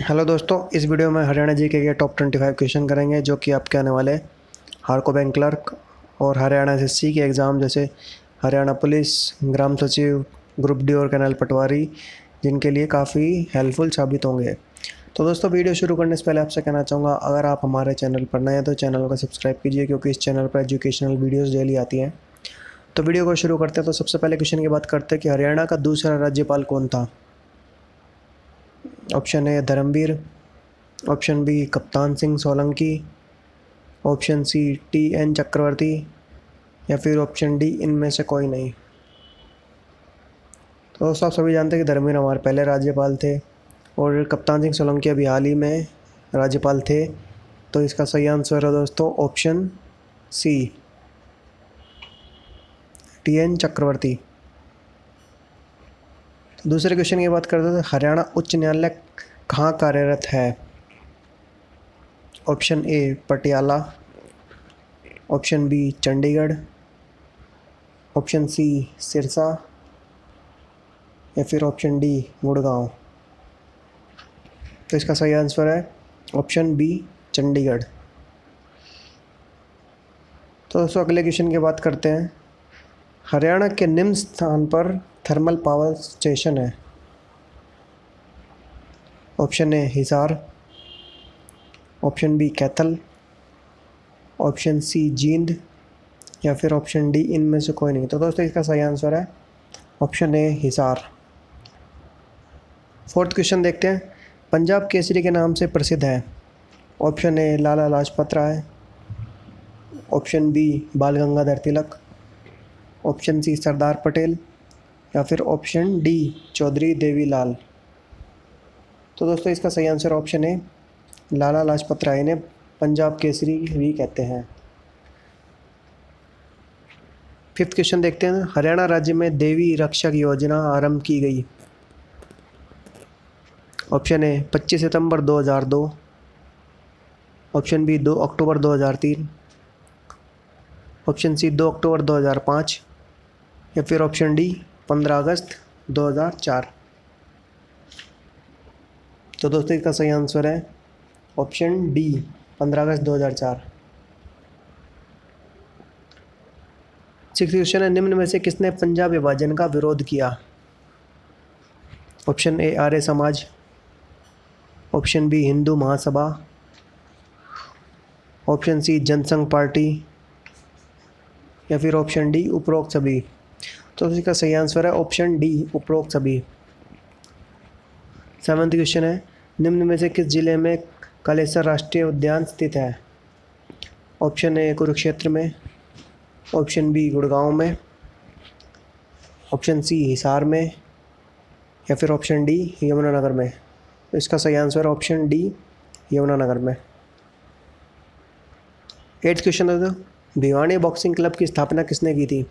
Hello दोस्तों, इस video में हरियाणा जी के टॉप ट्वेंटी फाइव क्वेश्चन करेंगे, जो कि आपके आने वाले हारको बैंक क्लर्क और हरियाणा एस के एग्ज़ाम जैसे हरियाणा पुलिस, ग्राम सचिव ग्रुप डी और कैनल पटवारी, जिनके लिए काफ़ी हेल्पफुल साबित होंगे। तो दोस्तों, वीडियो शुरू करने से पहले आपसे कहना चाहूँगा, अगर आप हमारे चैनल पर नए हैं तो चैनल को सब्सक्राइब कीजिए, क्योंकि इस चैनल पर एजुकेशनल वीडियोज़ डेली आती हैं। तो वीडियो को शुरू करते हैं तो सबसे पहले क्वेश्चन की बात करते हैं कि हरियाणा का दूसरा राज्यपाल कौन था? Option A Dharamvir, option B Kaptan Singh Solanki, option C T N Chakravarti, या फिर ऑप्शन डी इनमें से कोई नहीं। तो दोस्तों, आप सभी जानते हैं कि धर्मवीर हमारे पहले राज्यपाल थे और कप्तान सिंह सोलंकी अभी हाल ही में राज्यपाल थे। तो इसका सही आंसर है दोस्तों, option C T N Chakravarti. दूसरे क्वेश्चन की बात करते हैं, हरियाणा उच्च न्यायालय कहाँ कार्यरत है? Option A, Patiala, option B, Chandigarh, option C, Sirsa, या फिर ऑप्शन डी, गुड़गांव। तो इसका सही आंसर है ऑप्शन बी, चंडीगढ़। तो दोस्तों, अगले क्वेश्चन की बात करते हैं। हरियाणा के निम्न स्थान पर थर्मल पावर स्टेशन है। Option A, Hisar. Option B, Kaithal. Option C, Jind. या फिर ऑप्शन डी इनमें से कोई नहीं। तो दोस्तों, इसका सही आंसर है option A, Hisar. Fourth question देखते हैं। पंजाब केसरी के नाम से प्रसिद्ध है। Option A, Lala Lajpat Rai. Option B, Bal Gangadhar Tilak. Option C, Sardar Patel. या फिर ऑप्शन डी चौधरी देवीलाल। तो दोस्तों, इसका सही आंसर ऑप्शन है लाला लाजपत राय ने पंजाब केसरी भी कहते हैं। फिफ्थ क्वेश्चन देखते हैं। हरियाणा राज्य में देवी रक्षक योजना आरंभ की गई। ऑप्शन ए 25 सितंबर 2002 ऑप्शन बी 2 अक्टूबर 2003 ऑप्शन सी 2 अक्टूबर 2005 या फिर ऑप्शन डी 15 अगस्त 2004 तो दोस्तों, इसका सही आंसर है ऑप्शन डी 15 अगस्त 2004 सिक्स क्वेश्चन है, निम्न में से किसने पंजाब विभाजन का विरोध किया? Option A, Arya Samaj. Option B, Hindu Mahasabha. Option C, Jansangh party. या फिर ऑप्शन डी, उपरोक्त सभी। तो इसका सही आंसर है ऑप्शन डी उपरोक्त सभी। सेवन्थ क्वेश्चन है, निम्न में से किस ज़िले में कालेसर राष्ट्रीय उद्यान स्थित है? ऑप्शन ए कुरुक्षेत्र में। ऑप्शन बी गुड़गांव में। ऑप्शन सी हिसार में। या फिर ऑप्शन डी यमुनानगर में। तो इसका सही आंसर है ऑप्शन डी यमुनानगर में। एट्थ क्वेश्चन है भिवानी बॉक्सिंग क्लब की स्थापना किसने की थी?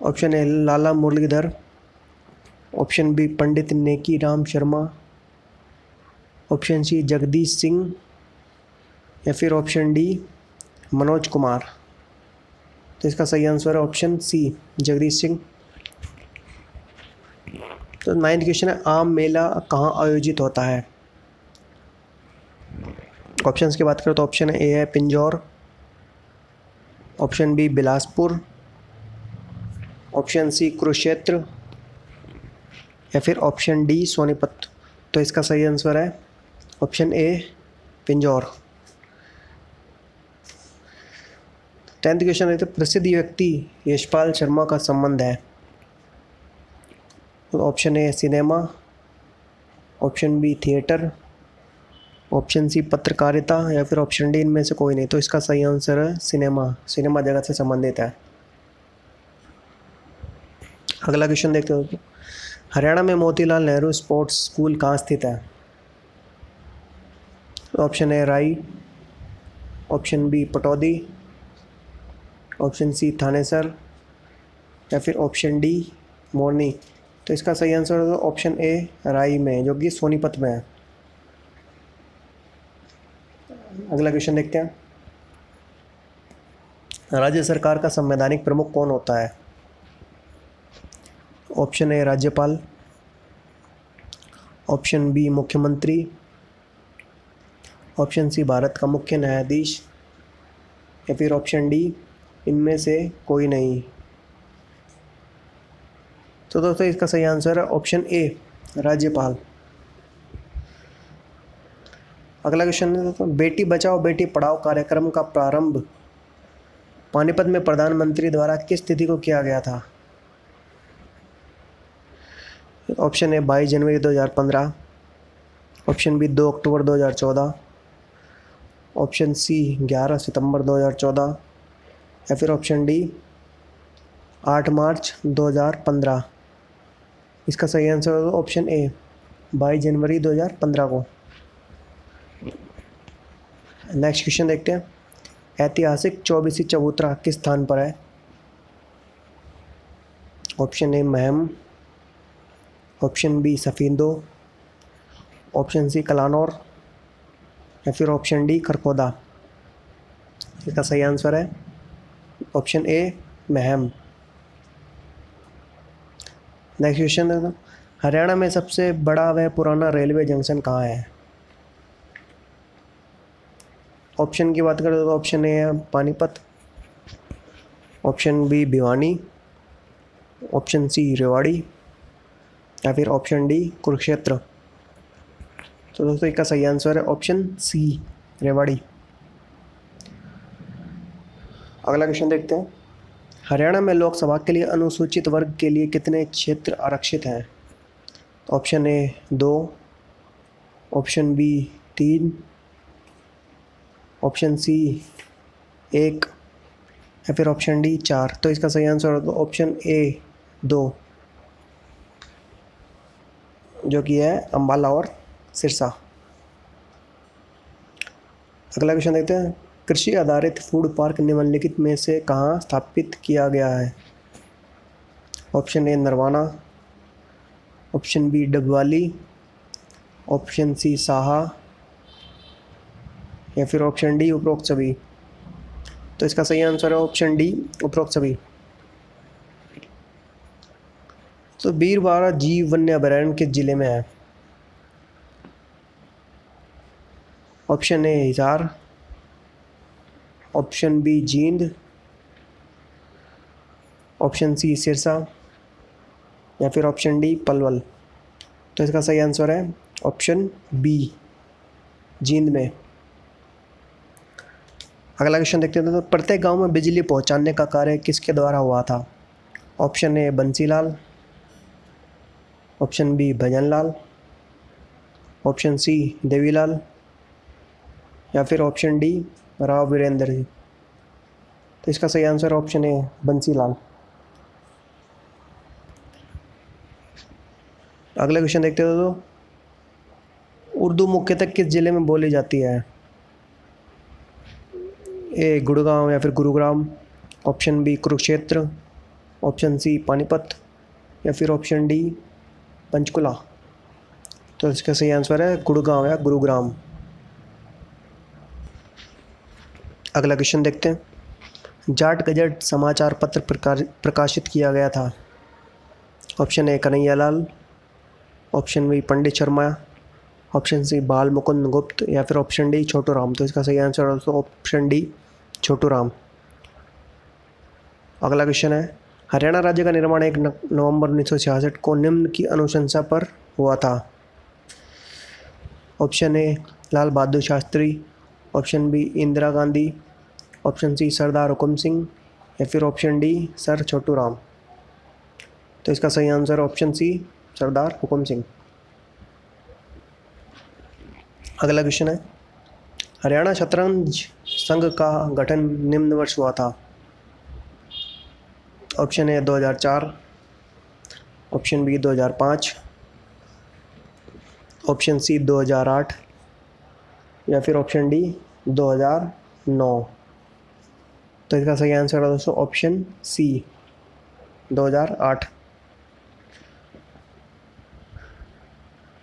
Option A Lala Muralidhar, option B Pandit Neki Ram Sharma, option C Jagdish Singh, या फिर ऑप्शन डी मनोज कुमार। तो इसका सही आंसर है ऑप्शन सी जगदीश सिंह। तो नाइन्थ क्वेश्चन है, आम मेला कहाँ आयोजित होता है? ऑप्शंस की बात करें तो ऑप्शन ए है Pinjore, option B Bilaspur option C Kurukshetra या फिर ऑप्शन डी सोनीपत। तो इसका सही आंसर है option A Pinjore. Tenth question है तो प्रसिद्ध व्यक्ति यशपाल शर्मा का संबंध है। तो option A cinema, option B theatre, option C पत्रकारिता या फिर ऑप्शन डी इनमें से कोई नहीं। तो इसका सही आंसर है सिनेमा सिनेमा जगत से संबंधित है। अगला क्वेश्चन देखते हो हरियाणा में मोतीलाल नेहरू स्पोर्ट्स स्कूल कहाँ स्थित है? Option A Rai. Option B Pataudi. Option C Thanesar. या फिर ऑप्शन डी मोरनी। तो इसका सही आंसर होगा ऑप्शन ए राई में, जो कि सोनीपत में है। अगला क्वेश्चन देखते हैं। राज्य सरकार का संवैधानिक प्रमुख कौन होता है? ऑप्शन ए राज्यपाल, ऑप्शन बी मुख्यमंत्री, ऑप्शन सी भारत का मुख्य न्यायाधीश, या फिर ऑप्शन डी इनमें से कोई नहीं। तो दोस्तों, इसका सही आंसर है ऑप्शन ए, राज्यपाल। अगला क्वेश्चन है दोस्तों, बेटी बचाओ, बेटी पढ़ाओ कार्यक्रम का प्रारंभ पानीपत में प्रधानमंत्री द्वारा किस तिथि को किया गया था? ऑप्शन ए बाईस जनवरी 2015 ऑप्शन बी दो अक्टूबर 2014 ऑप्शन सी ग्यारह सितंबर 2014 या फिर ऑप्शन डी आठ मार्च 2015 इसका सही आंसर होगा ऑप्शन ए बाईस जनवरी 2015 को। नेक्स्ट क्वेश्चन देखते हैं। ऐतिहासिक चौबीसी चबूतरा किस स्थान पर है? Option A Maham option B Safidon option C Kalanaur, या फिर ऑप्शन डी करकोदा इसका सही आंसर है option A Maham. Next question है हरियाणा में सबसे बड़ा व पुराना रेलवे जंक्शन कहाँ है? ऑप्शन की बात करें तो ऑप्शन ए है Panipat option B Bhiwani option C Rewari या फिर ऑप्शन डी कुरुक्षेत्र। तो दोस्तों, इसका सही आंसर है ऑप्शन सी रेवाड़ी। अगला क्वेश्चन देखते हैं। हरियाणा में लोकसभा के लिए अनुसूचित वर्ग के लिए कितने क्षेत्र आरक्षित हैं? ऑप्शन ए दो। ऑप्शन बी तीन। ऑप्शन सी एक। या फिर ऑप्शन डी चार। तो इसका सही आंसर होगा ऑप्शन ए दो। जो कि है अम्बाला और सिरसा। अगला क्वेश्चन देखते हैं। कृषि आधारित फ़ूड पार्क निम्नलिखित में से कहाँ स्थापित किया गया है? Option A Narwana. Option B Dabwali. Option C Saha. या फिर ऑप्शन डी उपरोक्त सभी तो इसका सही आंसर है ऑप्शन डी उपरोक्त सभी तो बीरवाड़ा जीव वन्य अभ्यारण्य किस ज़िले में है? Option A, Hisar. Option B, Jind. Option C, Sirsa. या फिर ऑप्शन डी, पलवल। तो इसका सही आंसर है ऑप्शन बी, जींद में। अगला क्वेश्चन देखते हैं तो प्रत्येक गाँव में बिजली पहुँचाने का कार्य किसके द्वारा हुआ था? Option A, Bansilal. Option B Bhajanlal, option C Devilal, या फिर ऑप्शन डी राव वीरेंद्र जी। तो इसका सही आंसर ऑप्शन ए बंसीलाल। अगला क्वेश्चन देखते हो तो उर्दू मुख्यतः किस ज़िले में बोली जाती है? ए गुड़गांव या फिर Gurugram, option B Kurukshetra, option C Panipat, या फिर ऑप्शन डी पंचकुला। तो इसका सही आंसर है गुड़गांव या गुरुग्राम। अगला क्वेश्चन देखते हैं। जाट गजट समाचार पत्र प्रकाशित किया गया था। Option A Kanhaiya Lal option B Pandit Sharma, option C Bal Mukund Gupt या फिर ऑप्शन डी छोटू राम तो इसका सही answer option D Chhotu Ram अगला क्वेश्चन है हरियाणा राज्य का निर्माण एक नवंबर उन्नीस सौ छियासठ को निम्न की अनुशंसा पर हुआ था। Option A, Lal Bahadur Shastri. Option B, Indira Gandhi. Option C, Sardar Hukam Singh. या फिर option D, sir Chhotu Ram. तो इसका सही answer option C, Sardar Hukam Singh. अगला क्वेश्चन है। हरियाणा शतरंज संघ का गठन निम्न वर्ष हुआ था। Option A 2004 option B 2005 option C 2008 या फिर ऑप्शन डी 2009 तो इसका सही आंसर है दोस्तों ऑप्शन सी 2008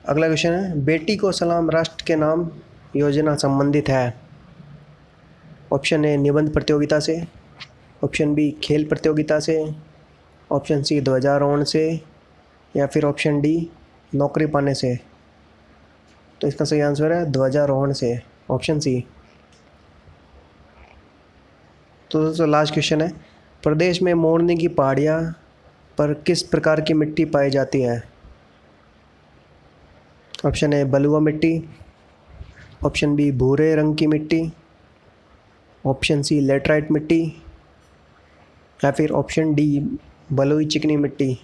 अगला क्वेश्चन है, बेटी को सलाम राष्ट्र के नाम योजना संबंधित है। ऑप्शन ए निबंध प्रतियोगिता से। ऑप्शन बी खेल प्रतियोगिता से, ऑप्शन सी ध्वजारोहण से, या फिर ऑप्शन डी नौकरी पाने से। तो इसका सही आंसर है ध्वजारोहण से, ऑप्शन सी। तो दोस्तों, लास्ट क्वेश्चन है, प्रदेश में मोरनी की पहाड़ियाँ पर किस प्रकार की मिट्टी पाई जाती है? ऑप्शन ए बलुआ मिट्टी, ऑप्शन बी भूरे रंग की मिट्टी, ऑप्शन सी लेटराइट मिट्टी या फिर ऑप्शन डी बलुई चिकनी मिट्टी?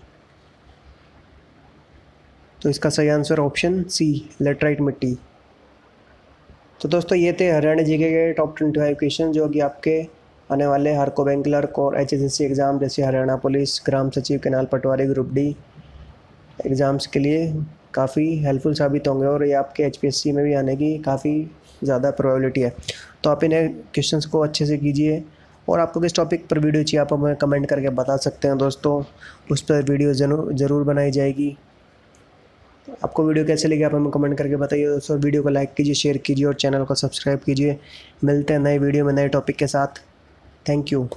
तो इसका सही आंसर ऑप्शन सी लेटराइट मिट्टी। तो दोस्तों, ये थे हरियाणा जी के टॉप ट्वेंटी फाइव क्वेश्चन जो कि आपके आने वाले हर को बैंक क्लर्क और H H S C exam जैसे हरियाणा पुलिस ग्राम सचिव canal patwari group D exams के लिए काफ़ी हेल्पफुल साबित होंगे और ये आपके एच पी एस सी में भी आने की काफ़ी ज़्यादा प्रोबेबिलिटी है। तो आप इन्हें क्वेश्चंस को अच्छे से कीजिए। और आपको किस टॉपिक पर वीडियो चाहिए, आप हमें कमेंट करके बता सकते हैं दोस्तों। उस पर वीडियो ज़रूर बनाई जाएगी। आपको वीडियो कैसे लगी, आप हमें कमेंट करके बताइए दोस्तों। वीडियो को लाइक कीजिए शेयर कीजिए और चैनल को सब्सक्राइब कीजिए। मिलते हैं नए वीडियो में, नए टॉपिक के साथ। Thank you.